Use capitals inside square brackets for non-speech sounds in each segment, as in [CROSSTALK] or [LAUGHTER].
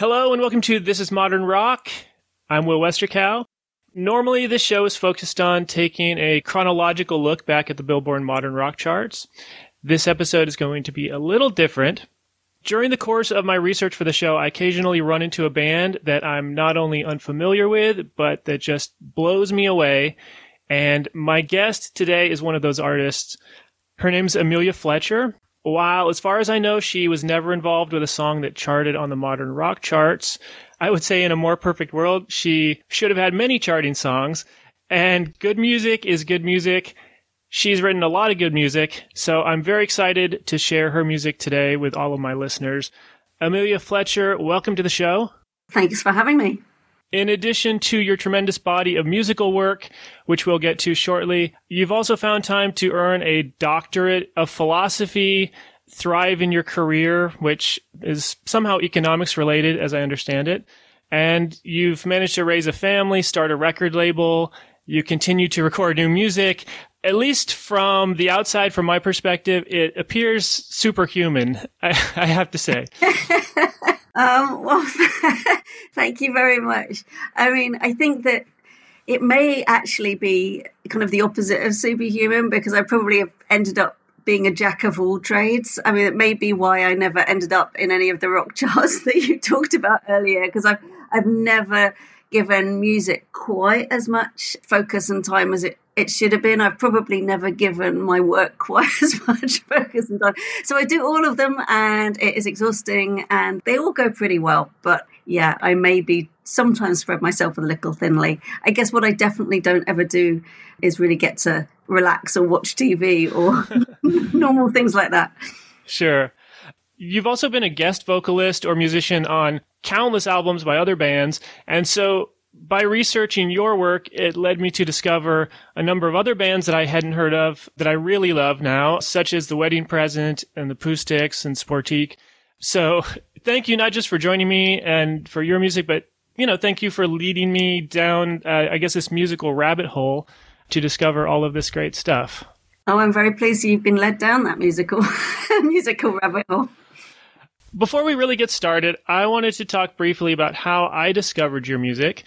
Hello and welcome to This is Modern Rock. I'm Will Westercauw. Normally, this show is focused on taking a chronological look back at the Billboard Modern Rock charts. This episode is going to be a little different. During the course of my research for the show, I occasionally run into a band that I'm not only unfamiliar with, but that just blows me away. And my guest today is one of those artists. Her name's Amelia Fletcher. While, as far as I know, she was never involved with a song that charted on the modern rock charts, I would say in a more perfect world, she should have had many charting songs. And good music is good music. She's written a lot of good music, so I'm very excited to share her music today with all of my listeners. Amelia Fletcher, welcome to the show. Thanks for having me. In addition to your tremendous body of musical work, which we'll get to shortly, you've also found time to earn a doctorate of philosophy, thrive in your career, which is somehow economics related, as I understand it. And you've managed to raise a family, start a record label. You continue to record new music. At least from the outside, from my perspective, it appears superhuman, I, [LAUGHS] I have to say. [LAUGHS] Um, [LAUGHS] well, thank you very much. I mean, I think that it may actually be kind of the opposite of superhuman because I probably have ended up being a jack of all trades. I mean, it may be why I never ended up in any of the rock [LAUGHS] charts that you talked about earlier because I've I've never given music quite as much focus and time as it it should have been. I've probably never given my work [LAUGHS] quite as much focus and time. So I do all of them and it is exhausting and they all go pretty well. But yeah, I maybe sometimes spread myself a little thinly. I guess what I definitely don't ever do is really get to relax or watch TV or [LAUGHS] [LAUGHS] normal things like that. Sure. You've also been a guest vocalist or musician on countless albums by other bands. And so by researching your work, it led me to discover a number of other bands that I hadn't heard of that I really love now, such as The Wedding Present and The Pooh-Sticks and Sportique. So [LAUGHS] thank you not just for joining me and for your music, but you know, thank you for leading me down, uh, I guess, this musical rabbit hole to discover all of this great stuff. Oh, I'm very pleased you've been led down that musical [LAUGHS] musical rabbit hole. Before we really get started, I wanted to talk briefly about how I discovered your music.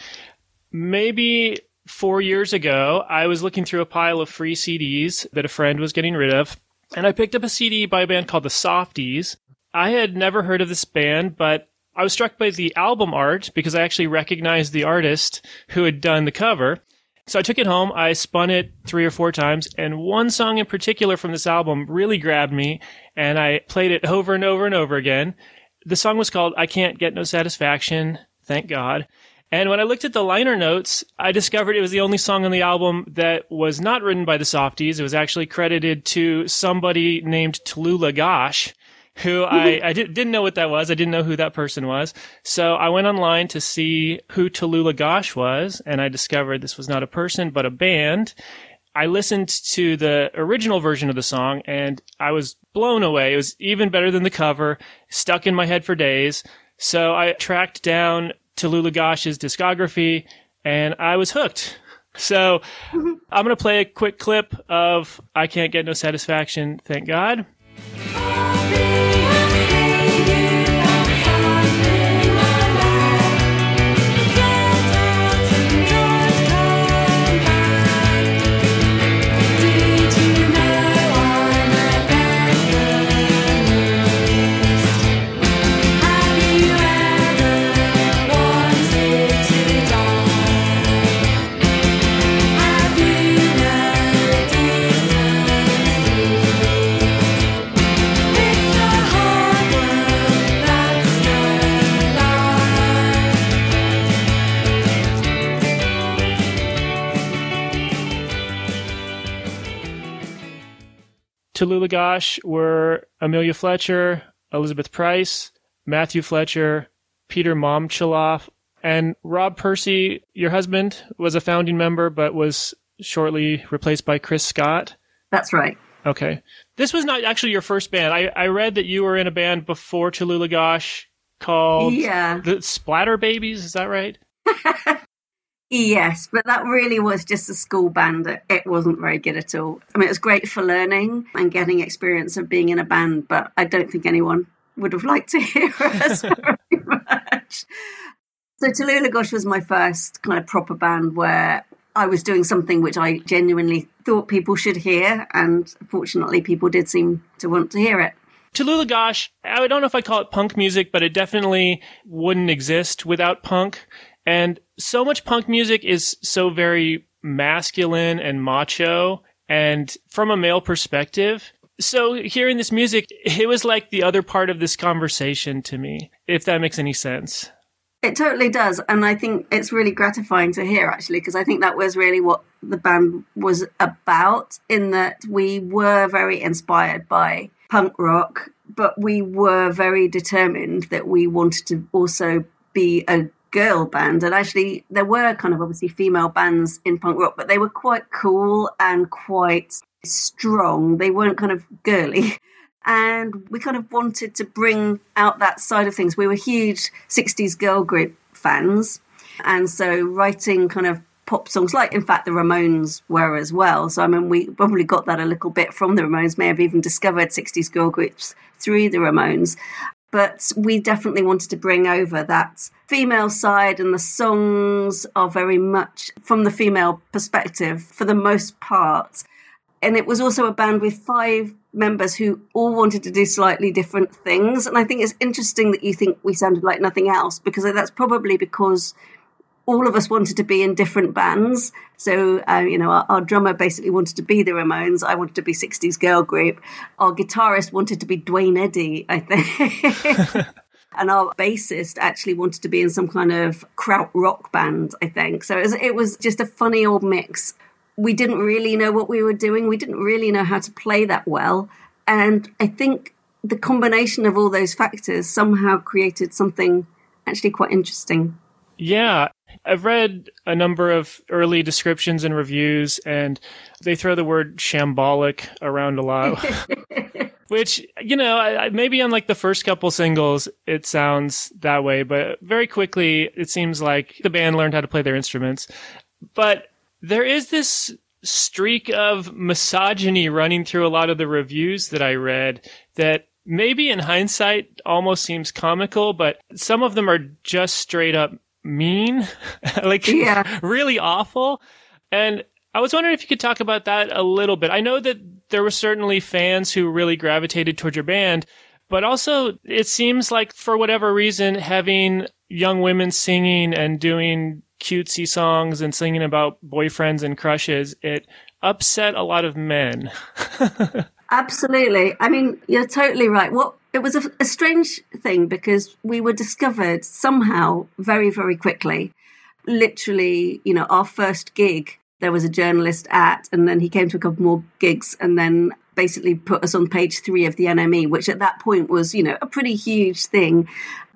Maybe four years ago, I was looking through a pile of free CDs that a friend was getting rid of, and I picked up a CD by a band called the Softies. I had never heard of this band, but I was struck by the album art because I actually recognized the artist who had done the cover. So I took it home, I spun it three or four times, and one song in particular from this album really grabbed me, and I played it over and over and over again. The song was called I Can't Get No Satisfaction, thank God. And when I looked at the liner notes, I discovered it was the only song on the album that was not written by the Softies. It was actually credited to somebody named Talulah Gosh, who I, I did, not know what that was. I didn't know who that person was. So I went online to see who Talulah Gosh was, and I discovered this was not a person, but a band. I listened to the original version of the song and I was blown away. It was even better than the cover, stuck in my head for days. So I tracked down Talulah Gosh's discography and I was hooked. So [LAUGHS] I'm going to play a quick clip of I Can't Get No Satisfaction, thank God. Talulah Gosh were Amelia Fletcher, Elizabeth Price, Matthew Fletcher, Peter Momtchiloff, and Rob Pursey, your husband, was a founding member but was shortly replaced by Chris Scott. That's right. Okay. This was not actually your first band. I, I read that you were in a band before Talulah Gosh called yeah. the Splatter Babies. Is that right? [LAUGHS] Yes, but that really was just a school band. It wasn't very good at all. I mean, it was great for learning and getting experience of being in a band, but I don't think anyone would have liked to [LAUGHS] hear us very much. So Talulah Gosh was my first kind of proper band where I was doing something which I genuinely thought people should hear, and fortunately, people did seem to want to hear it. Talulah Gosh, I don't know if I call it punk music, but it definitely wouldn't exist without punk. And so much punk music is so very masculine and macho and from a male perspective. So hearing this music, it was like the other part of this conversation to me, if that makes any sense. It totally does. And I think it's really gratifying to hear, actually, because I think that was really what the band was about, in that we were very inspired by punk rock, but we were very determined that we wanted to also be a girl band. And actually, there were kind of obviously female bands in punk rock, but they were quite cool and quite strong. They weren't kind of girly. [LAUGHS] And we kind of wanted to bring out that side of things. We were huge 60s girl group fans. And so writing kind of pop songs, like in fact the Ramones were as well. So I mean, we probably got that a little bit from the Ramones, may have even discovered 60s girl groups through the Ramones. But we definitely wanted to bring over that female side, and the songs are very much from the female perspective for the most part. And it was also a band with five members who all wanted to do slightly different things. And I think it's interesting that you think we sounded like nothing else because that's probably because all of us wanted to be in different bands. So, uh, you know, our, our, drummer basically wanted to be the Ramones. I wanted to be 60s girl group. Our guitarist wanted to be Duane Eddy, I think. [LAUGHS] and our bassist actually wanted to be in some kind of kraut rock band, I think. So it was, it was just a funny old mix we didn't really know what we were doing. We didn't really know how to play that well. And I think the combination of all those factors somehow created something actually quite interesting. Yeah. I've read a number of early descriptions and reviews, and they throw the word shambolic around a lot. [LAUGHS] Which, you know, maybe on like the first couple singles, it sounds that way, but very quickly, it seems like the band learned how to play their instruments. But there is this streak of misogyny running through a lot of the reviews that I read that maybe in hindsight almost seems comical, but some of them are just straight up mean, [LAUGHS] like yeah. [LAUGHS] really awful. And I was wondering if you could talk about that a little bit. I know that there were certainly fans who really gravitated towards your band, but also it seems like for whatever reason, having young women singing and doing cutesy songs and singing about boyfriends and crushes, it upset a lot of men. [LAUGHS] Absolutely. I mean, you're totally right. What it was a, a, strange thing because we were discovered somehow very, very quickly. Literally, you know, our first gig, there was a journalist at, and then he came to a couple more gigs, and then basically put us on page three of the NME, which at that point was, you know, a pretty huge thing.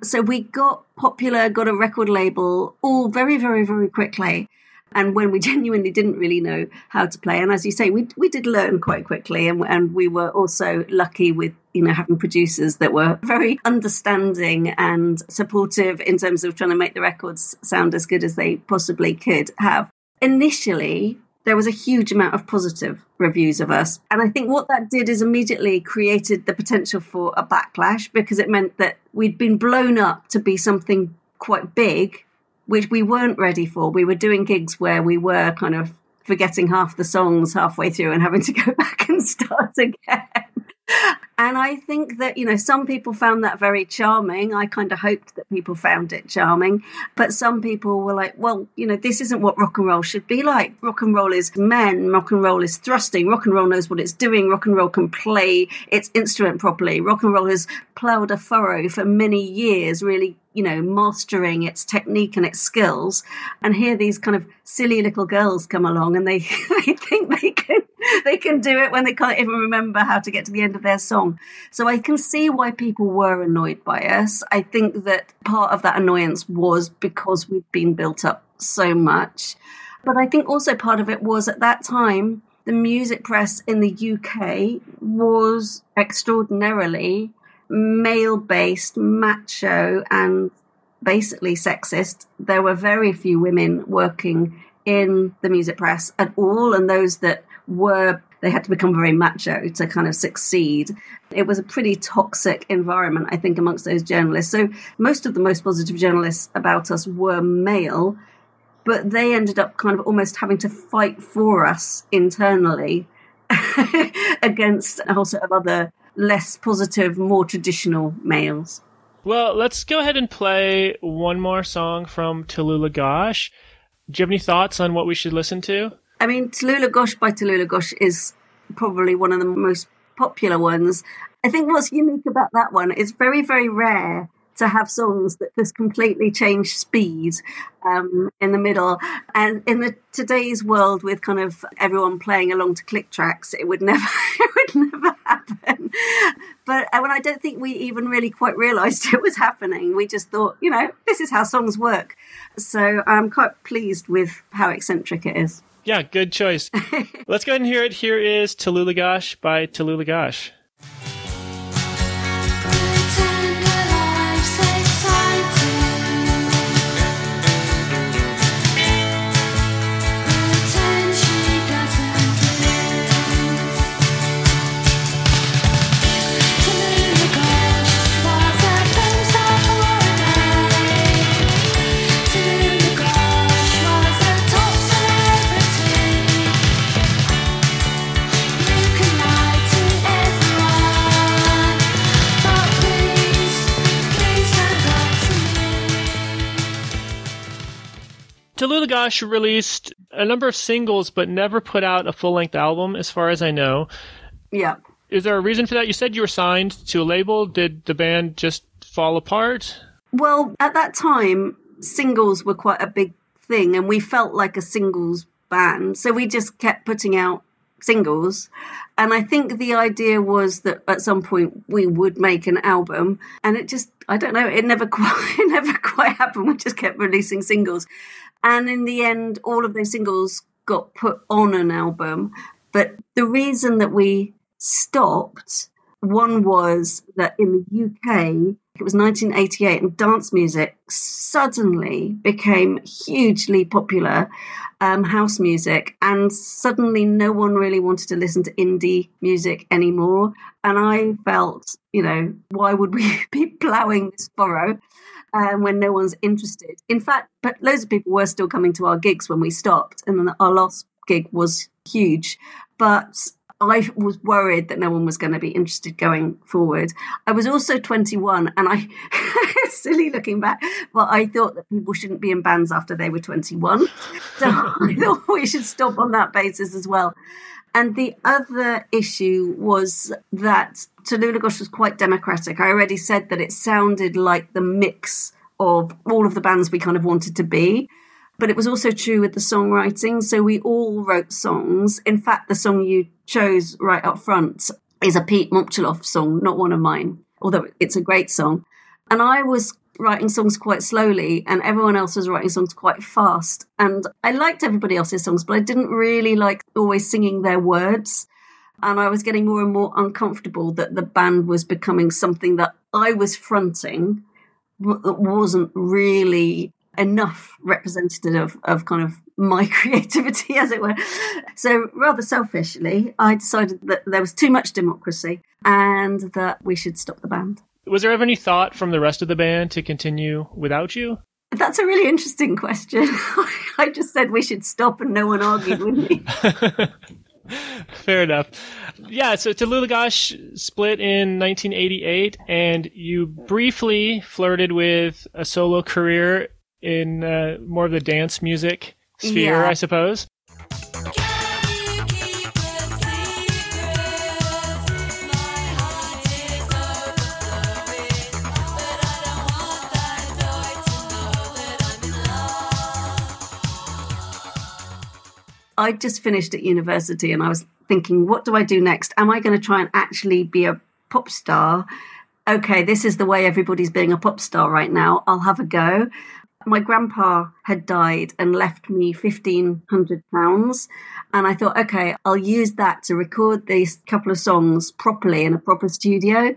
So we got popular, got a record label all very, very, very quickly. And when we [LAUGHS] genuinely didn't really know how to play, and as you say, we we did learn quite quickly, and, and we were also lucky with you know having producers that were very understanding and supportive in terms of trying to make the records sound as good as they possibly could have. Initially, there was a huge amount of positive reviews of us. And I think what that did is immediately created the potential for a backlash because it meant that we'd been blown up to be something quite big, which we weren't ready for. We were doing gigs where we were kind of forgetting half the songs halfway through and having to [LAUGHS] go back and start again. And I think that, you know, some people found that very charming. I kind of hoped that people found it charming. But some people were like, well, you know, this isn't what rock and roll should be like. Rock and roll is men. Rock and roll is thrusting. Rock and roll knows what it's doing. Rock and roll can play its instrument properly. Rock and roll has plowed a furrow for many years, really you know, mastering its technique and its skills. And here these kind of silly little girls come along and they, [LAUGHS] they think they can they can do it when they can't even remember how to get to the end of their song. So I can see why people were annoyed by us. I think that part of that annoyance was because we'd been built up so much. But I think also part of it was at that time, the music press in the UK was extraordinarily male based, macho, and basically sexist. There were very few women working in the music press at all, and those that were they had to become very macho to kind of succeed. It was a pretty toxic environment, I think, amongst those journalists. So most of the most positive journalists about us were male, but they ended up kind of almost having to fight for us internally [LAUGHS] against a whole set of other less positive, more traditional males. Well, let's go ahead and play one more song from Talulah Gosh. Do you have any thoughts on what we should listen to? I mean, Talulah Gosh by Talulah Gosh is probably one of the most popular ones. I think what's unique about that one is very, very rare to have songs that just completely change speed um, in the middle. And in the today's world, with kind of everyone playing along to click tracks, it would never, [LAUGHS] it would never happen. [LAUGHS] But uh, when I don't think we even really quite realised [LAUGHS] it was happening, we just thought, you know, this is how songs work. So I'm quite pleased with how eccentric it is. Yeah, good choice. [LAUGHS] Let's go ahead and hear it. Here is Talulah Gosh by Talulah Gosh. Talulah Gosh released a number of singles, but never put out a full length album, as far as I know. Yeah. Is there a reason for that? You said you were signed to a label. Did the band just fall apart? Well, at that time, singles were quite a big thing, and we felt like a singles band. So we just kept putting out singles. And I think the idea was that at some point we would make an album. And it just, I don't know, it never [LAUGHS] quite, it never quite happened. We just kept releasing singles. And in the end, all of those singles got put on an album. But the reason that we stopped, one was that in the UK, it was 1988, and dance music suddenly became hugely popular, um, house music, and suddenly no one really wanted to listen to indie music anymore. And I felt, you know, why would we [LAUGHS] be ploughing this furrow? Um, when no one's interested. In fact, but loads of people were still coming to our gigs when we stopped, and our last gig was huge. But I was worried that no one was going to be interested going forward. I was also 21, and I, [LAUGHS] silly looking back, but I thought that people shouldn't be in bands after they were 21. [LAUGHS] So I thought we should stop on that basis as well. And the other issue was that Talulah was quite democratic. I already said that it sounded like the mix of all of the bands we kind of wanted to be. But it was also true with the songwriting. So we all wrote songs. In fact, the song you chose right up front is a Pete Momtchiloff song, not one of mine, although it's a great song. And I was writing songs quite slowly and everyone else was writing songs quite fast. And I liked everybody else's songs, but I didn't really like always singing their words. And I was getting more and more uncomfortable that the band was becoming something that I was fronting that wasn't really enough representative of, of kind of my [LAUGHS] creativity, as it were. So, rather selfishly, I decided that there was too much democracy and that we should stop the band. Was there ever any thought from the rest of the band to continue without you? That's a really interesting question. [LAUGHS] I just said we should stop and no one argued with me. [LAUGHS] Fair enough. Yeah, so Talulah Gosh split in 1988, and you briefly flirted with a solo career in uh, more of the dance music sphere, yeah. I suppose. I just finished at university and I was thinking, what do I do next? Am I going to try and actually be a pop star? Okay, this is the way everybody's being a pop star right now. I'll have a go. My grandpa had died and left me £1,500. And I thought, okay, I'll use that to record these couple of songs properly in a proper studio.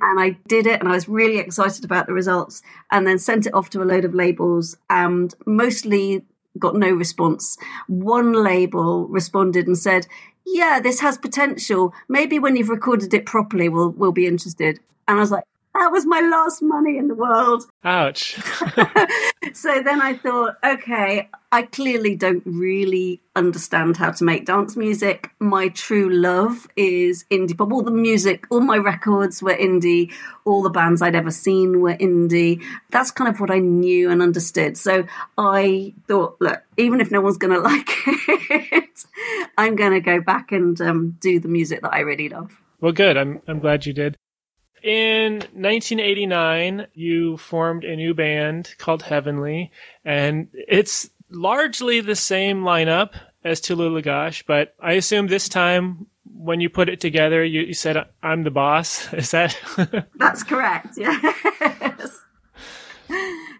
And I did it and I was really excited about the results and then sent it off to a load of labels. And mostly got no response. One label responded and said, "Yeah, this has potential. Maybe when you've recorded it properly, we'll we'll be interested." And I was like, that was my last money in the world. Ouch. [LAUGHS] [LAUGHS] so then I thought, okay, I clearly don't really understand how to make dance music. My true love is indie pop. All the music, all my records were indie. All the bands I'd ever seen were indie. That's kind of what I knew and understood. So I thought, look, even if no one's going [LAUGHS] to like it, I'm going to go back and um, do the music that I really love. Well, good. I'm I'm glad you did. In 1989, you formed a new band called Heavenly, and it's largely the same lineup as Talulah Gosh, but I assume this time when you put it together, you, you said, I'm the boss. [LAUGHS] Is that? [LAUGHS] That's correct, yes.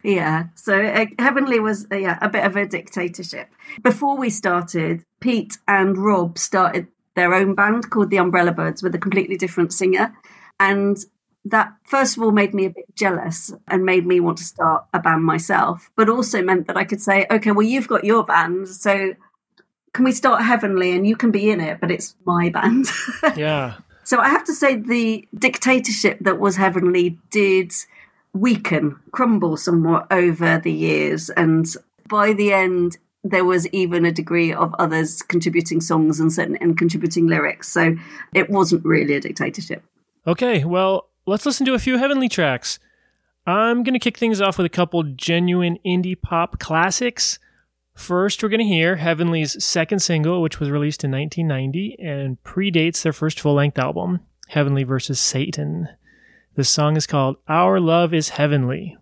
yeah, so uh, Heavenly was uh, yeah, a bit of a dictatorship. Before we started, Pete and Rob started their own band called the Umbrella Birds with a completely different singer. And that first of all made me a bit jealous and made me want to start a band myself, but also meant that I could say, okay, well, you've got your band, so can we start Heavenly and you can be in it, but it's my band. [LAUGHS] yeah. So I have to say the dictatorship that was Heavenly did weaken, crumble somewhat over the years. And by the end, there was even a degree of others contributing songs and, and contributing lyrics. So it wasn't really a dictatorship. Okay, well, let's listen to a few Heavenly tracks. I'm going to kick things off with a couple genuine indie pop classics. First, we're going to hear Heavenly's second single, which was released in 1990 and predates their first full length album, Heavenly vs. Satan. The song is called Our Love is Heavenly.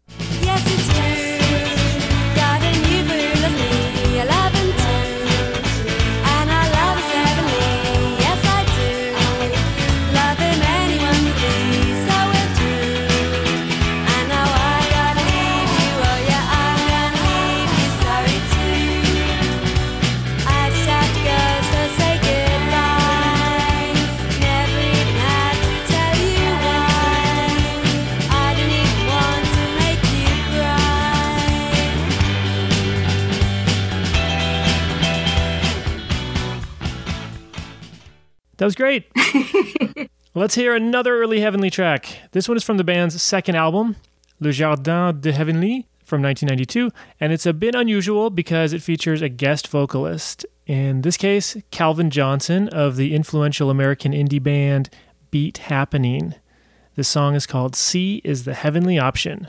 That was great. [LAUGHS] Let's hear another early Heavenly track. This one is from the band's second album, Le Jardin de Heavenly, from 1992, and it's a bit unusual because it features a guest vocalist. In this case, Calvin Johnson of the influential American indie band Beat Happening. The song is called C is the Heavenly Option.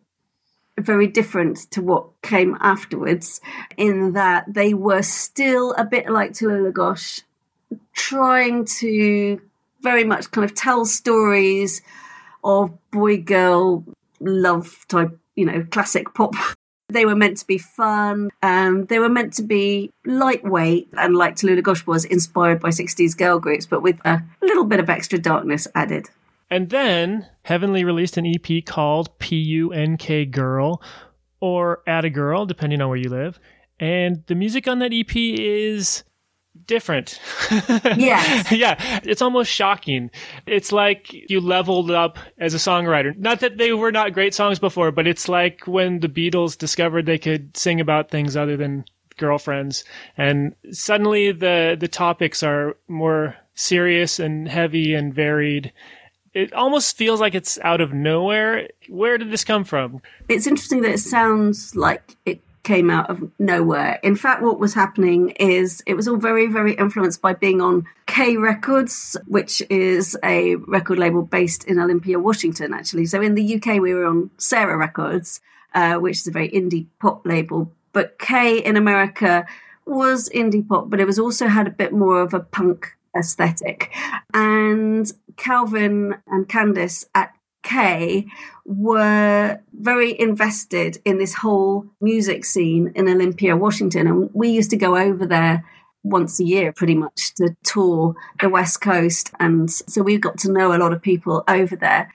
very different to what came afterwards in that they were still a bit like Talulah Gosh, trying to very much kind of tell stories of boy girl love type, you know, classic pop [LAUGHS] they were meant to be fun. Um, they were meant to be lightweight and, like Talulah Gosh was, inspired by 60s girl groups, but with a little bit of extra darkness added. And then Heavenly released an EP called P-U-N-K Girl or Atta Girl, depending on where you live. And the music on that EP is different. [LAUGHS] Yeah, yeah. It's almost shocking. It's like you leveled up as a songwriter. Not that they were not great songs before, but it's like when the Beatles discovered they could sing about things other than girlfriends. And suddenly the, the topics are more serious and heavy and varied. It almost feels like it's out of nowhere. Where did this come from? It's interesting that it sounds like it came out of nowhere. In fact, what was happening is it was all very, very influenced by being on K Records, which is a record label based in Olympia, Washington, actually. So in the UK, we were on Sarah Records, uh, which is a very indie pop label. But K in America was indie pop, but it was also had a bit more of a punk aesthetic. And Calvin and Candice at K were very invested in this whole music scene in Olympia, Washington. And we used to go over there once a year pretty much to tour the West Coast. And so we got to know a lot of people over there.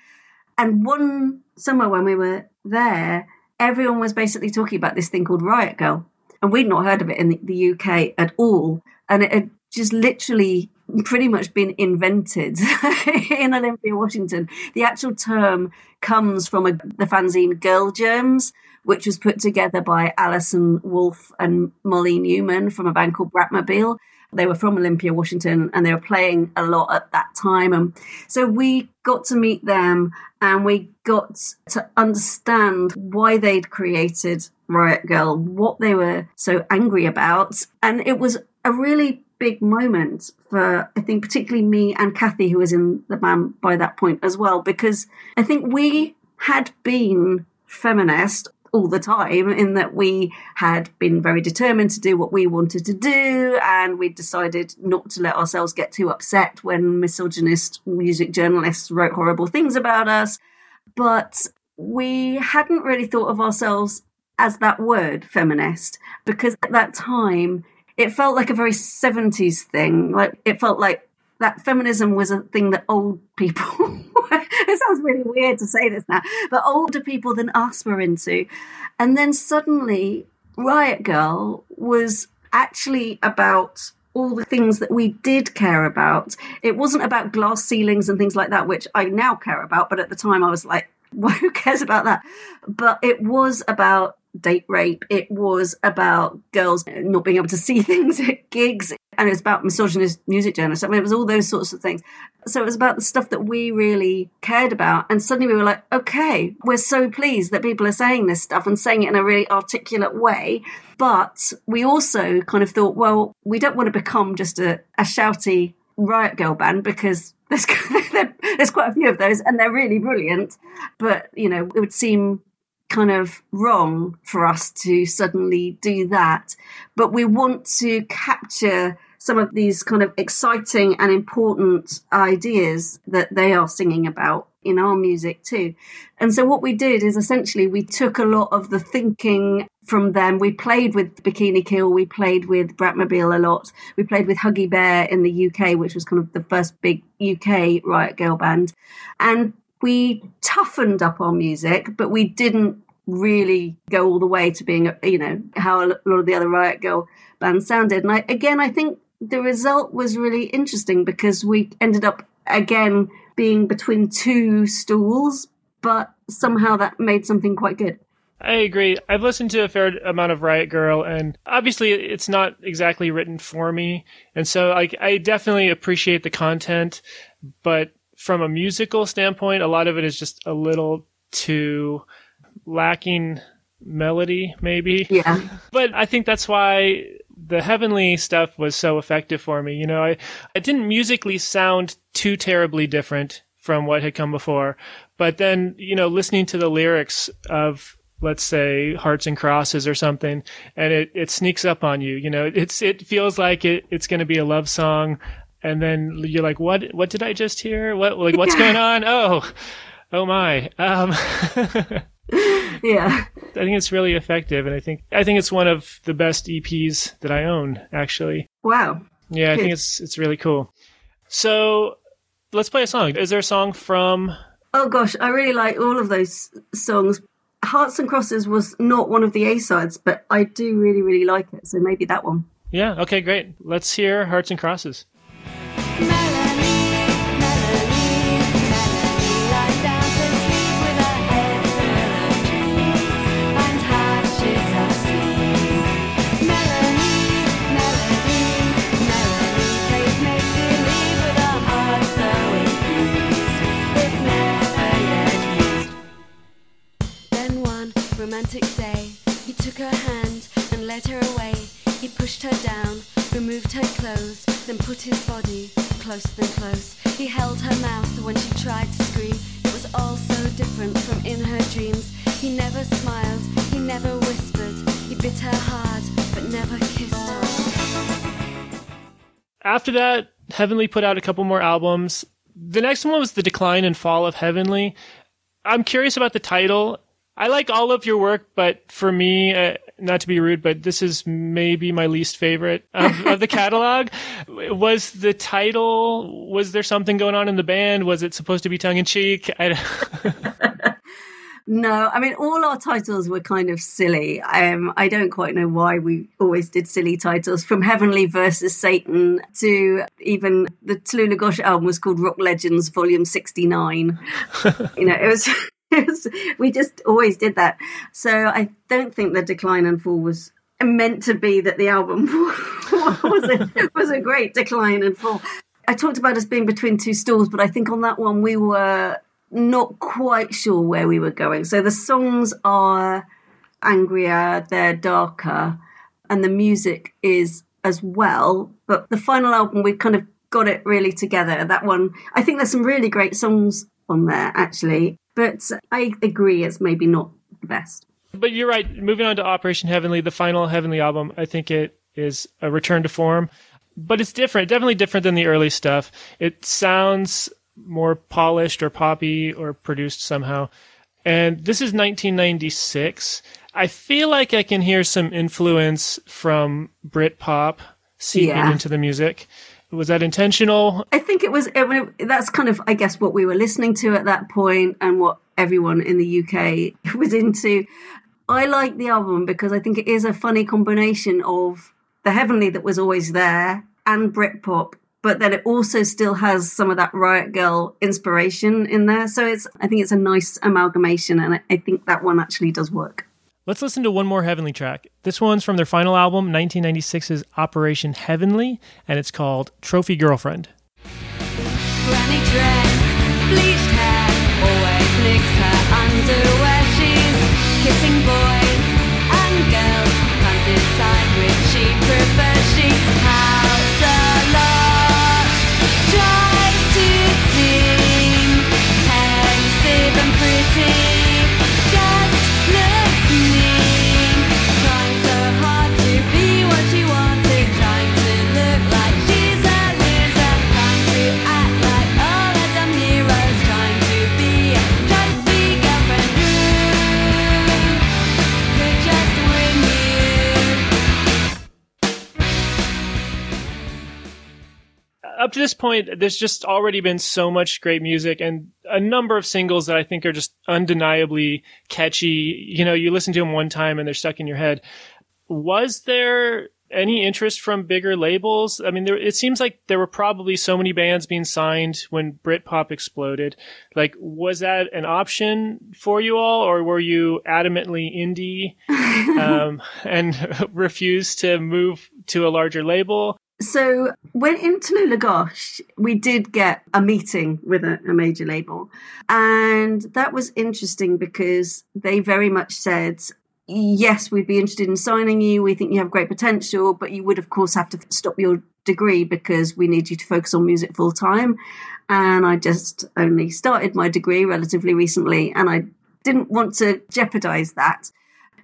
And one summer when we were there, everyone was basically talking about this thing called Riot Grrrl. And we'd not heard of it in the, UK at all. And it had just literally pretty much been invented [LAUGHS] in Olympia, Washington. The actual term comes from a, the fanzine Girl Germs, which was put together by Allison Wolfe and Molly Neuman from a band called Bratmobile. They were from Olympia, Washington, and they were playing a lot at that time. And so we got to meet them and we got to understand why they'd created Riot Grrrl, what they were so angry about. And it was a really big moment for I think particularly me and Cathy, who was in the band by that point as well, because I think we had been feminist all the time in that we had been very determined to do what we wanted to do and we decided not to let ourselves get too upset when misogynist music journalists wrote horrible things about us. But we hadn't really thought of ourselves as that word feminist because at that time it felt like a very 70s thing. Like it felt like that feminism was a thing that old people [LAUGHS] it sounds really weird to say this now, but older people than us were into. And then suddenly Riot Grrrl was actually about all the things that we did care about. It wasn't about glass ceilings and things like that, which I now care about, but at the time I was like, well, [LAUGHS] who cares about that? But it was about date rape. It was about girls not being able to see [LAUGHS] things at gigs. And it was about misogynist music journalists. I mean, it was all those sorts of things. So it was about the stuff that we really cared about. And suddenly we were like, okay, we're so pleased that people are saying this stuff and saying it in a really articulate way. But we also kind of thought, well, we don't want to become just a, a shouty riot grrrl band because there's there's [LAUGHS] quite a few of those and they're really brilliant but you know it would seem kind of wrong for us to suddenly do that. But we want to capture some of these kind of exciting and important ideas that they are singing about in our music too. And so what we did is essentially we took a lot of the thinking from them. We played with Bikini Kill, we played with Bratmobile a lot. We played with Huggy Bear in the UK, which was kind of the first big UK Riot grrrl band. And we toughened up our music, but we didn't really go all the way to being, you know, how a lot of the other Riot Grrrl bands sounded. And I, again, I think the result was really interesting because we ended up again being between two stools, but somehow that made something quite good. I agree. I've listened to a fair amount of Riot Grrrl, and obviously it's not exactly written for me. And so I, I definitely appreciate the content, but from a musical standpoint, a lot of it is just a little too lacking melody, maybe. Yeah. But I think that's why the heavenly stuff was so effective for me. You know, I it didn't musically sound too terribly different from what had come before, but then you know, listening to the lyrics of let's say hearts and crosses or something and it, it sneaks up on you you know it's it feels like it, it's going to be a love song and then you're like what what did i just hear what like what's going on oh oh my um [LAUGHS] yeah. I think it's really effective, and I think I think it's one of the best EPs that I own. Actually. Wow. Yeah, I think it's it's really cool. So let's play a song. Is there a song from? Oh gosh, I really like all of those songs. Hearts and Crosses was not one of the A sides, but I do really really like it. So maybe that one. Yeah. Okay. Great. Let's hear Hearts and Crosses. Romantic day. He took her hand and led her away. He pushed her down, removed her clothes, then put his body close than close. He held her mouth when she tried to scream. It was all so different from in her dreams. He never smiled, he never whispered. He bit her hard, but never kissed her. after that, Heavenly put out a couple more albums. The next one was The Decline and Fall of Heavenly. I'm curious about the title. I like all of your work, but for me, uh, not to be rude, but this is maybe my least favorite of, [LAUGHS] of the catalog. Was the title, was there something going on in the band? Was it supposed to be tongue in cheek? [LAUGHS] No, I mean all our titles were kind of silly. Um, I don't quite know why we always did silly titles, from Heavenly versus Satan to even the Talulah Gosh album was called Rock Legends Volume sixty nine. [LAUGHS] you know, it was. [LAUGHS] We just always did that. So I don't think the Decline and Fall was meant to be that the album [LAUGHS] was a, was a great decline and fall. I talked about us being between two stools, but I think on that one we were not quite sure where we were going. So the songs are angrier, they're darker, and the music is as well. But the final album, we've kind of got it really together. That one, I think there's some really great songs on there, actually. But I agree, it's maybe not the best. But you're right. Moving on to Operation Heavenly, the final Heavenly album, I think it is a return to form. But it's different, definitely different than the early stuff. It sounds more polished or poppy or produced somehow. And this is 1996. I feel like I can hear some influence from Britpop seeping yeah. into the music. Was that intentional? I think it was. It, that's kind of, I guess, what we were listening to at that point and what everyone in the UK [LAUGHS] was into. I like the album because I think it is a funny combination of the heavenly that was always there and Britpop but then it also still has some of that Riot Grrrl inspiration in there. So it's I think it's a nice amalgamation, and I think that one actually does work. Let's listen to one more Heavenly track. This one's from their final album, 1996's Operation Heavenly, and it's called Trophy Girlfriend. Granny dress, bleached hair, always her underwear. Point, there's just already been so much great music and a number of singles that I think are just undeniably catchy. You know, you listen to them one time and they're stuck in your head. Was there any interest from bigger labels? I mean, there, it seems like there were probably so many bands being signed when Britpop exploded. Like, was that an option for you all, or were you adamantly indie [LAUGHS] um, and [LAUGHS] refused to move to a larger label? So when in Talulah we did get a meeting with a, a, major label. And that was interesting because they very much said, yes, we'd be interested in signing you. We think you have great potential, but you would, of course, have to stop your degree because we need you to focus on music full time. And I just only started my degree relatively recently, and I didn't want to jeopardize that.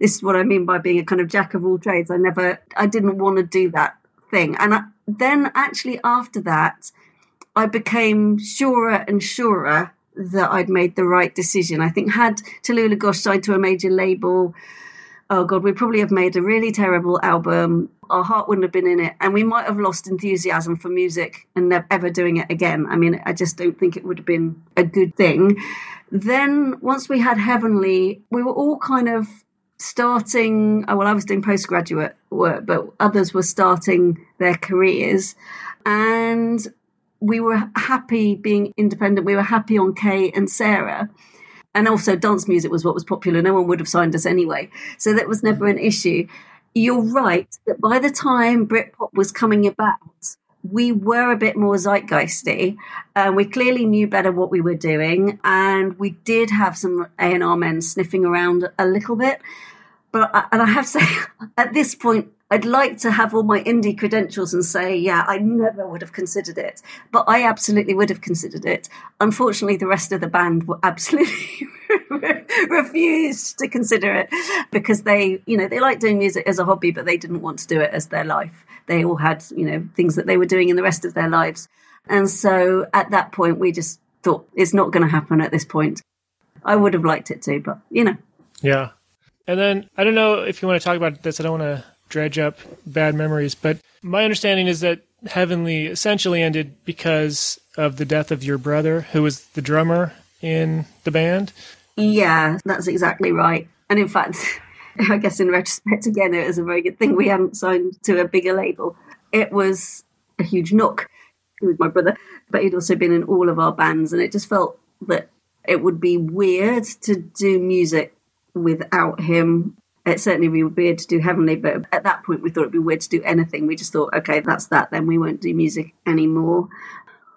This is what I mean by being a kind of jack of all trades. I never, I didn't want to do that thing. And I, then actually after that, I became surer and surer that I'd made the right decision. I think had Talulah Gosh signed to a major label, oh god, we'd probably have made a really terrible album. Our heart wouldn't have been in it, and we might have lost enthusiasm for music and never ever doing it again. I mean, I just don't think it would have been a good thing. Then once we had Heavenly, we were all kind of starting oh, well i was doing postgraduate work but others were starting their careers. And we were happy being independent. We were happy on K and sarah. And also dance music was what was popular. No one would have signed us anyway. So that was never an issue. You're right that by the time britpop was coming about we were a bit more zeitgeisty. Uh, we clearly knew better what we were doing, and we did have some A and R men sniffing around a little bit. But and I have to [LAUGHS] say, at this point, I'd like to have all my indie credentials and say, yeah, I never would have considered it, but I absolutely would have considered it. Unfortunately, the rest of the band were [LAUGHS] absolutely [LAUGHS] refused to consider it because they, you know, they like doing music as a hobby, but they didn't want to do it as their life. they all had, you know, things that they were doing in the rest of their lives. And so at that point, we just thought it's not going to happen at this point. I would have liked it to, but you know. Yeah. And then I don't know if you want to talk about this. I don't want to dredge up bad memories, but my understanding is that Heavenly essentially ended because of the death of your brother, who was the drummer in the band. Yeah, that's exactly right. And in fact, [LAUGHS] I guess in retrospect, again, it was a very good thing we hadn't signed to a bigger label. It was a huge knock. Was my brother, but he'd also been in all of our bands, and it just felt that it would be weird to do music without him. It certainly would be weird to do Heavenly, but at that point we thought it'd be weird to do anything. We just thought, okay, that's that, then we won't do music anymore.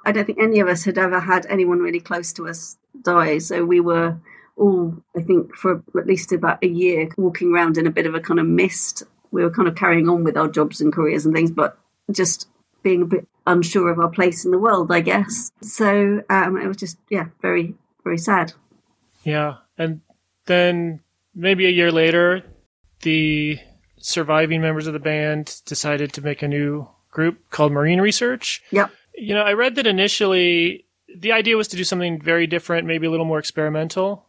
I don't think any of us had ever had anyone really close to us die, so we were all, I think, for at least about a year, walking around in a bit of a kind of mist. We were kind of carrying on with our jobs and careers and things, but just being a bit unsure of our place in the world, I guess. So um, it was just, yeah, very, very sad. Yeah. And then maybe a year later, the surviving members of the band decided to make a new group called Marine Research. Yep. You know, I read that initially the idea was to do something very different, maybe a little more experimental.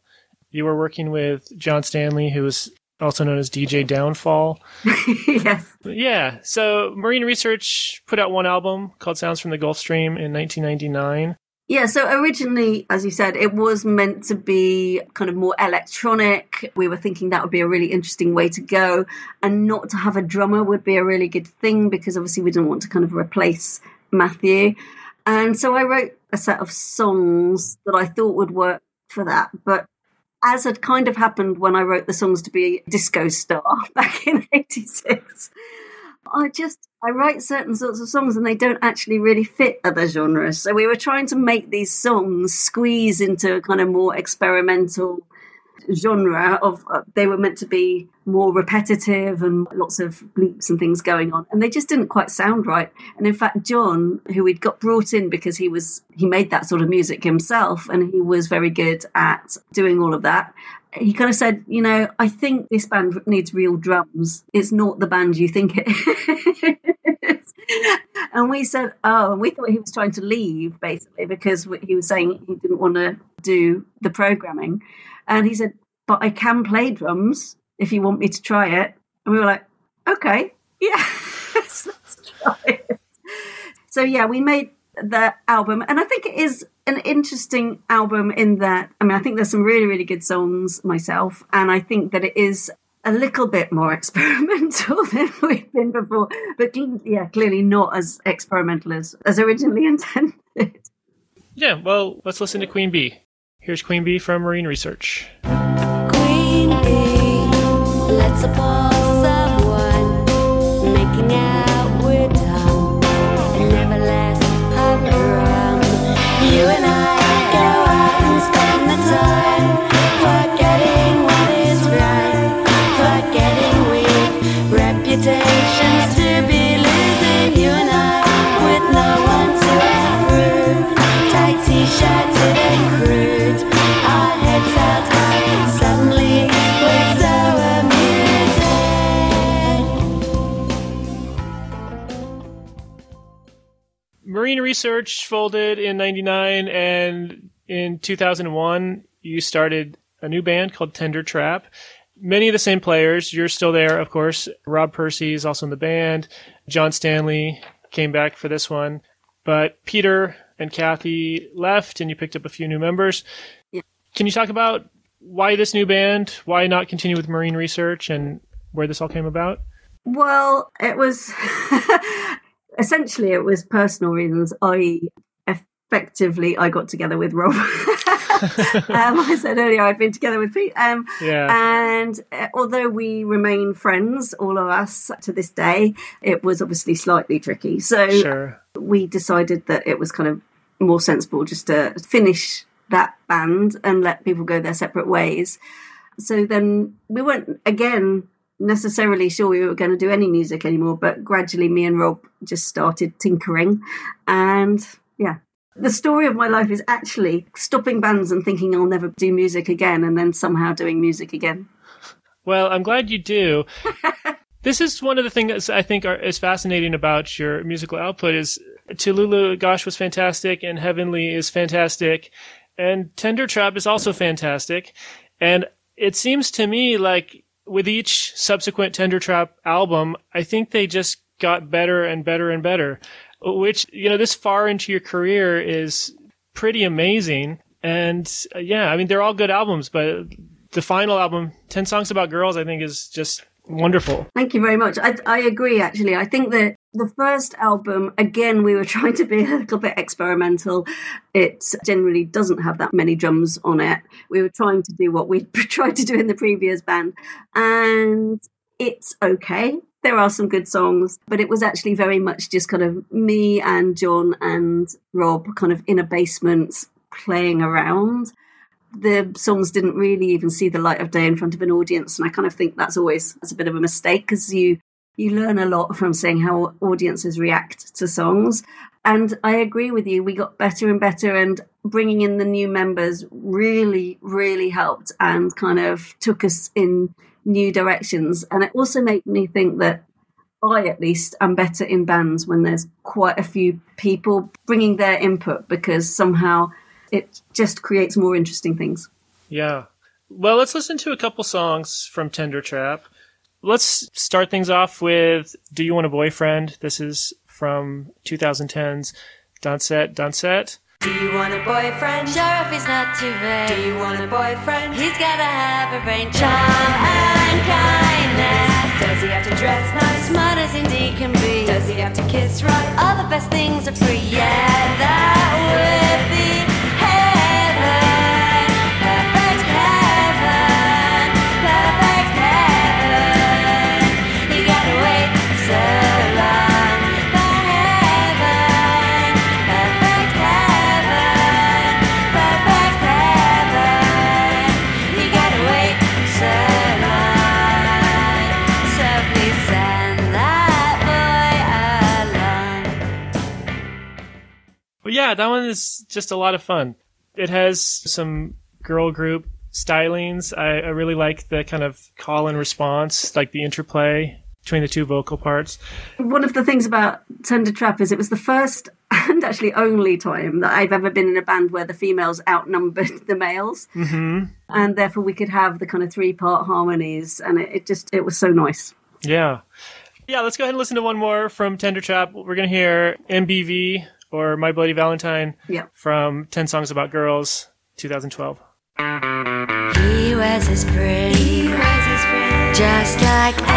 You were working with John Stanley, who was also known as DJ Downfall. [LAUGHS] yes. Yeah. So Marine Research put out one album called Sounds from the Gulf Stream in 1999. Yeah, so originally, as you said, it was meant to be kind of more electronic. We were thinking that would be a really interesting way to go, and not to have a drummer would be a really good thing because obviously we didn't want to kind of replace Matthew. And so I wrote a set of songs that I thought would work for that. But as had kind of happened when I wrote the songs to be disco star [LAUGHS] back in 86, I just I write certain sorts of songs and they don't actually really fit other genres. So we were trying to make these songs squeeze into a kind of more experimental genre of uh, they were meant to be more repetitive and lots of bleeps and things going on and they just didn't quite sound right and in fact john who we'd got brought in because he was he made that sort of music himself and he was very good at doing all of that he kind of said, you know, I think this band needs real drums. It's not the band you think it is. [LAUGHS] and we said, oh, and we thought he was trying to leave basically because he was saying he didn't want to do the programming. And he said, but I can play drums if you want me to try it. And we were like, okay, yeah, [LAUGHS] let's try it. So yeah, we made the album, and I think it is an interesting album in that. I mean, I think there's some really, really good songs myself, and I think that it is a little bit more [LAUGHS] experimental than we've been before, but yeah, clearly not as experimental as as originally [LAUGHS] intended. Yeah, well, let's listen to Queen Bee. Here's Queen Bee from Marine Research. Research folded in 99 and in 2001 you started a new band called Tender Trap. Many of the same players. You're still there, of course. Rob Pursey is also in the band. John Stanley came back for this one. But Peter and Cathy left and you picked up a few new members. Yeah. Can you talk about why this new band? Why not continue with Marine Research and where this all came about? Well, it was [LAUGHS] essentially it was personal reasons. I effectively I got together with Rob. [LAUGHS] um, I said earlier I'd been together with Pete. Um, Yeah. and uh, although we remain friends, all of us to this day, it was obviously slightly tricky. So Sure. we decided that it was kind of more sensible just to finish that band and let people go their separate ways. So then we weren't again necessarily sure we were going to do any music anymore, but gradually me and Rob just started tinkering. And yeah, the story of my life is actually stopping bands and thinking I'll never do music again and then somehow doing music again. Well, I'm glad you do. [LAUGHS] This is one of the things I think are, is fascinating about your musical output is Talulah Gosh was fantastic and Heavenly is fantastic and Tender Trap is also fantastic. And it seems to me like with each subsequent Tender Trap album, I think they just got better and better and better, which, you know, this far into your career is pretty amazing. And uh, yeah, I mean, they're all good albums, but the final album, 10 Songs About Girls, I think is just wonderful. Thank you very much. I, I agree, actually. I think that the first album, again, we were [LAUGHS] trying to be a little bit experimental. It generally doesn't have that many drums on it. We were trying to do what we [LAUGHS] tried to do in the previous band, and it's okay. There are some good songs, but it was actually very much just kind of me and John and Rob kind of in a basement playing around the songs didn't really even see the light of day in front of an audience and i kind of think that's always that's a bit of a mistake because you you learn a lot from seeing how audiences react to songs. And i agree with you we got better and better and bringing in the new members really really helped and kind of took us in new directions. And it also made me think that I at least am better in bands when there's quite a few people bringing their input because somehow it just creates more interesting things. Yeah. Well, let's listen to a couple songs from Tender Trap. Let's start things off with Do You Want a Boyfriend? This is from 2010's Dansette Dansette. Do you want a boyfriend? Sure if he's not too vain. Do you want a boyfriend? He's gotta have a brain, charm and kindness. Does he have to dress nice? Smart as indeed can be. Does he have to kiss right? All the best things are free. Yeah, that would be. Yeah, that one is just a lot of fun. It has some girl group stylings. I, I really like the kind of call and response, like the interplay between the two vocal parts. One of the things about Tender Trap is it was the first [LAUGHS] and actually only time that I've ever been in a band where the females outnumbered [LAUGHS] the males, mm-hmm. and therefore we could have the kind of three part harmonies, and it, it just it was so nice. Yeah. Yeah, let's go ahead and listen to one more from Tender Trap. We're going to hear MBV or My Bloody Valentine yeah. from 10 Songs About Girls, 2012. He was his friend, he was his friend. just like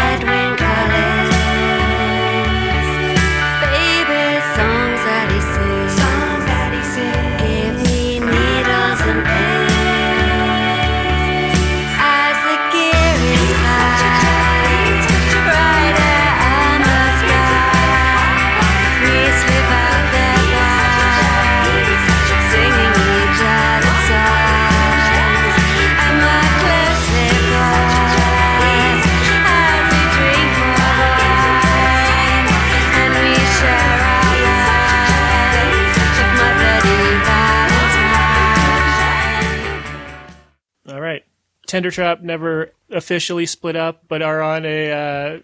Tender Trap never officially split up, but are on a uh,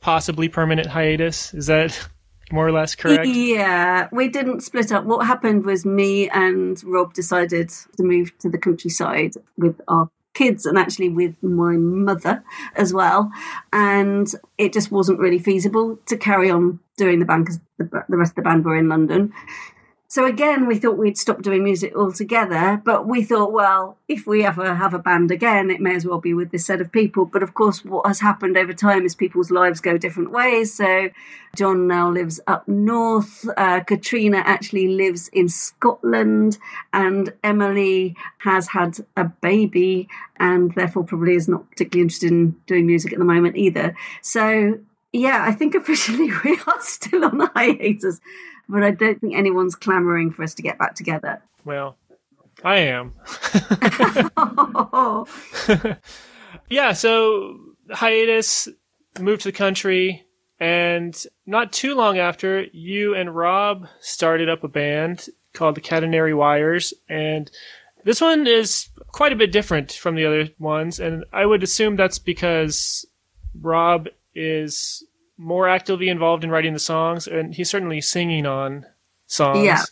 possibly permanent hiatus. Is that [LAUGHS] more or less correct? Yeah, we didn't split up. What happened was me and Rob decided to move to the countryside with our kids and actually with my mother as well. And it just wasn't really feasible to carry on doing the band because the, the rest of the band were in London. So again, we thought we'd stop doing music altogether, but we thought, well, if we ever have a band again, it may as well be with this set of people. But of course, what has happened over time is people's lives go different ways. So John now lives up north. Uh, Katrina actually lives in Scotland, and Emily has had a baby, and therefore probably is not particularly interested in doing music at the moment either. So yeah, I think [LAUGHS] officially we are still on hiatus, but I don't think anyone's clamoring for us to get back together. Well, I am. [LAUGHS] yeah, so hiatus, moved to the country, and not too long after, you and Rob started up a band called the Catenary Wires, and this one is quite a bit different from the other ones, and I would assume that's because Rob is more actively involved in writing the songs, and he's certainly singing on songs. Yeah.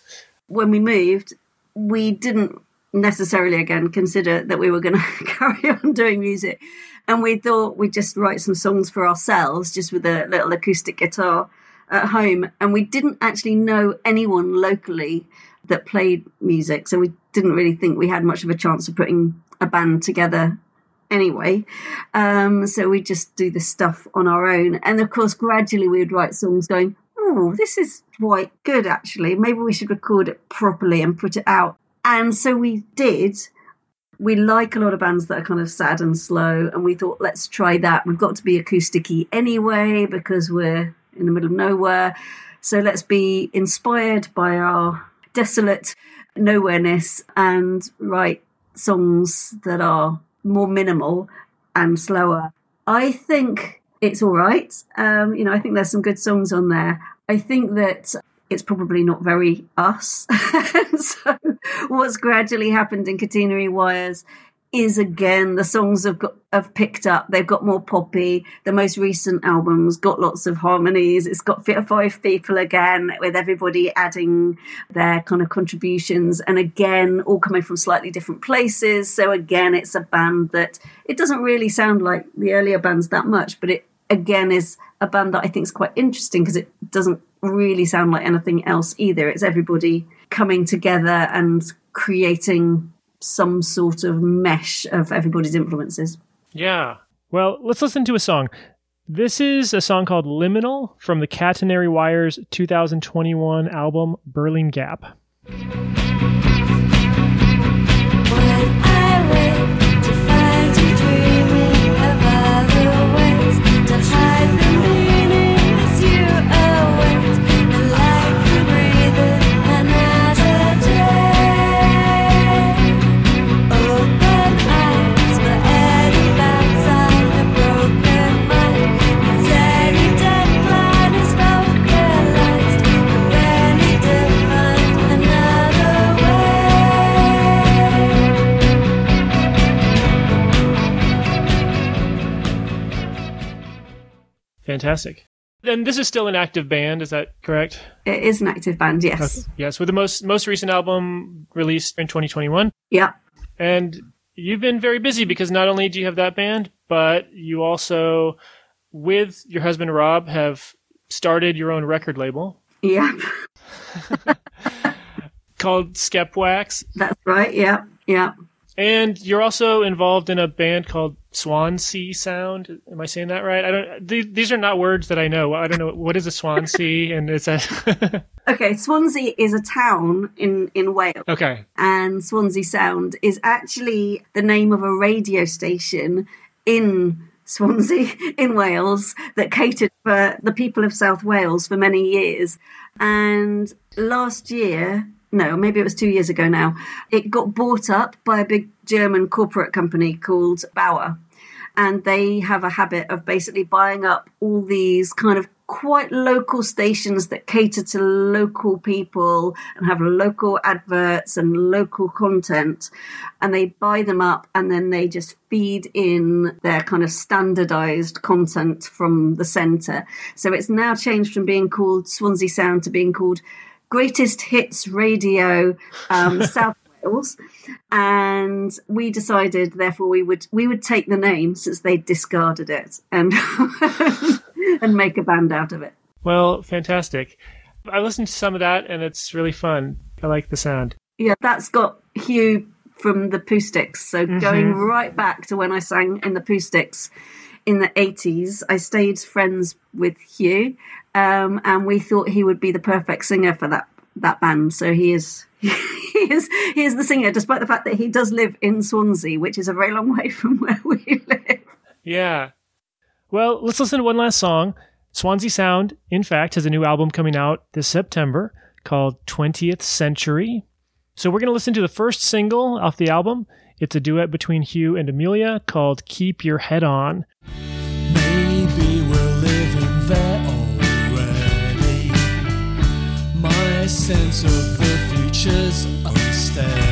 When we moved, we didn't necessarily again consider that we were going [LAUGHS] to carry on doing music, and we thought we'd just write some songs for ourselves, just with a little acoustic guitar at home. And we didn't actually know anyone locally that played music, so we didn't really think we had much of a chance of putting a band together anyway. Um, so we just do the stuff on our own. And of course, gradually we would write songs going, oh, this is quite good actually. Maybe we should record it properly and put it out. And so we did. We like a lot of bands that are kind of sad and slow, and we thought, let's try that. We've got to be acousticy anyway because we're in the middle of nowhere. So let's be inspired by our desolate nowhereness and write songs that are more minimal and slower. I think it's all right. Um, you know, I think there's some good songs on there. I think that it's probably not very us. [LAUGHS] so, what's gradually happened in Catenary Wires is again the songs have got have picked up. They've got more poppy. The most recent albums got lots of harmonies. It's got five people again, with everybody adding their kind of contributions, and again all coming from slightly different places. So again, it's a band that it doesn't really sound like the earlier bands that much, but it again is a band that I think is quite interesting because it doesn't really sound like anything else either. It's everybody coming together and creating some sort of mesh of everybody's influences. Yeah. Well, let's listen to a song. This is a song called Liminal from the Catenary Wires 2021 album Birling Gap. Fantastic. And this is still an active band, is that correct? It is an active band, yes. Okay. Yes, with the most most recent album released in 2021. Yeah. And you've been very busy because not only do you have that band, but you also, with your husband Rob, have started your own record label. Yeah. [LAUGHS] [LAUGHS] called Skep Wax. That's right. Yeah. Yeah. And you're also involved in a band called Swansea Sound. Am I saying that right? I don't. Th- these are not words that I know. I don't know what is a Swansea, [LAUGHS] and it's a. [LAUGHS] okay, Swansea is a town in in Wales. Okay, and Swansea Sound is actually the name of a radio station in Swansea [LAUGHS] in Wales that catered for the people of South Wales for many years. And last year, no, maybe it was two years ago now, it got bought up by a big German corporate company called Bauer. And they have a habit of basically buying up all these kind of quite local stations that cater to local people and have local adverts and local content. And they buy them up and then they just feed in their kind of standardized content from the center. So it's now changed from being called Swansea Sound to being called greatest hits radio um, [LAUGHS] South Wales, and we decided therefore we would we would take the name since they discarded it and [LAUGHS] and make a band out of it. Well, fantastic. I listened to some of that and it's really fun. I like the sound. Yeah, that's got Hugh from the Pooh-Sticks. So mm-hmm. going right back to when I sang in the Pooh-Sticks in the 80s, I stayed friends with Hugh um, and we thought he would be the perfect singer for that that band. So he is [LAUGHS] he is he is the singer, despite the fact that he does live in Swansea, which is a very long [LAUGHS] way from where we live. Yeah. Well, let's listen to one last song. Swansea Sound, in fact, has a new album coming out this September called 20th Century. So we're going to listen to the first single off the album. It's a duet between Hugh and Amelia called Keep Your Head On. Maybe we're living there already. My sense of the future's unsteady.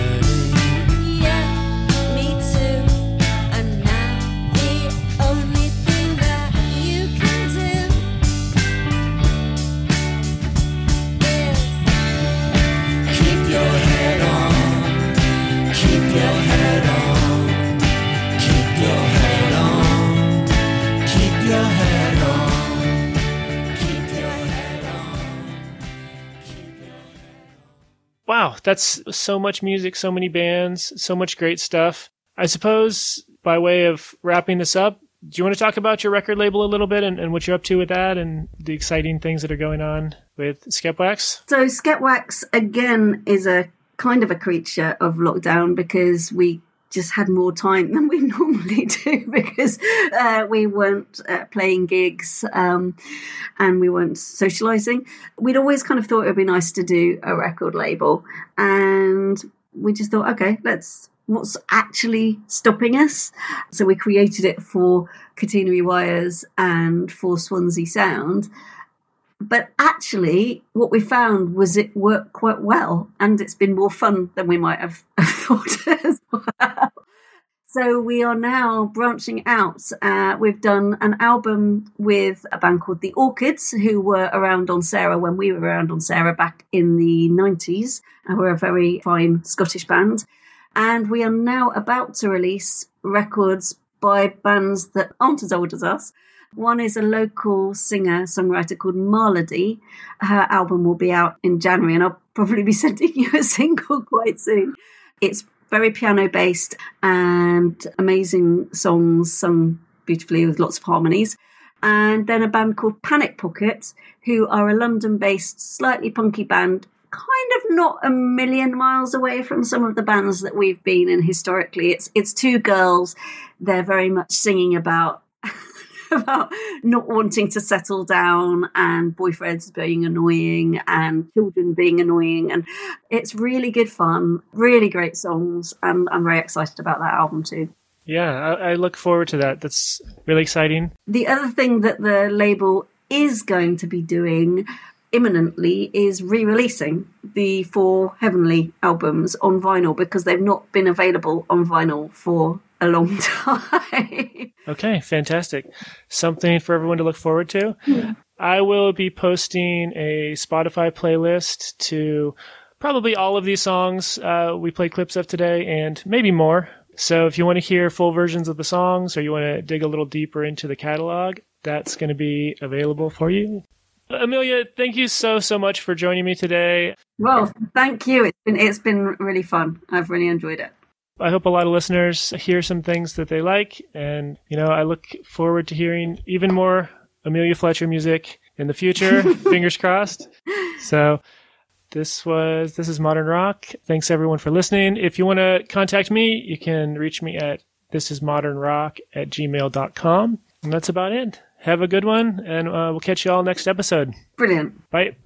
Wow, that's so much music, so many bands, so much great stuff. I suppose by way of wrapping this up, do you want to talk about your record label a little bit and, and what you're up to with that and the exciting things that are going on with Skep Wax? So Skep Wax again is a kind of a creature of lockdown because we just had more time than we [LAUGHS] normally do because uh, we weren't uh, playing gigs um, and we weren't socializing. We'd always kind of thought it would be nice to do a record label, and we just thought, okay, let's. What's actually stopping us? So we created it for Catenary Wires and for Swansea Sound. But actually, what we found was it worked quite well, and it's been more fun than we might have, have [LAUGHS] thought. So we are now branching out. Uh, we've done an album with a band called The Orchids, who were around on Sarah when we were around on Sarah back in the 90s. And we're a very fine Scottish band. And we are now about to release records by bands that aren't as old as us. One is a local singer songwriter called Marlody. Her album will be out in January, and I'll probably be [LAUGHS] sending you a single quite soon. It's very piano based and amazing songs sung beautifully with lots of harmonies. And then a band called Panic Pocket, who are a London based, slightly punky band kind of not a million miles away from some of the bands that we've been in historically. It's it's two girls. They're very much singing about [LAUGHS] [LAUGHS] about not wanting to settle down and boyfriends being annoying and children being annoying and it's really good fun, really great songs and I'm very excited about that album too. Yeah, I, I look forward to that. That's really exciting. The other thing that the label is going to be doing imminently is re-releasing the four Heavenly albums on vinyl because they've not been available on vinyl for a long [LAUGHS] time. okay, fantastic. Something for everyone to look forward to. Yeah. I will be posting a Spotify playlist to probably all of these songs uh, we played clips of today and maybe more. So if you want to hear full versions of the songs or you want to dig a little deeper into the catalog, that's going to be available for you. Amelia, thank you so so much for joining me today. Well, thank you. It's been it's been really fun. I've really enjoyed it. I hope a lot of listeners hear some things that they like, and you know, I look forward to hearing even more Amelia Fletcher music in the future. [LAUGHS] fingers crossed. So, this was this is Modern Rock. Thanks everyone for listening. If you want to contact me, you can reach me at thisismodernrock at gmail.com. And that's about it. Have a good one, and uh, we'll catch you all next episode. Brilliant. Bye.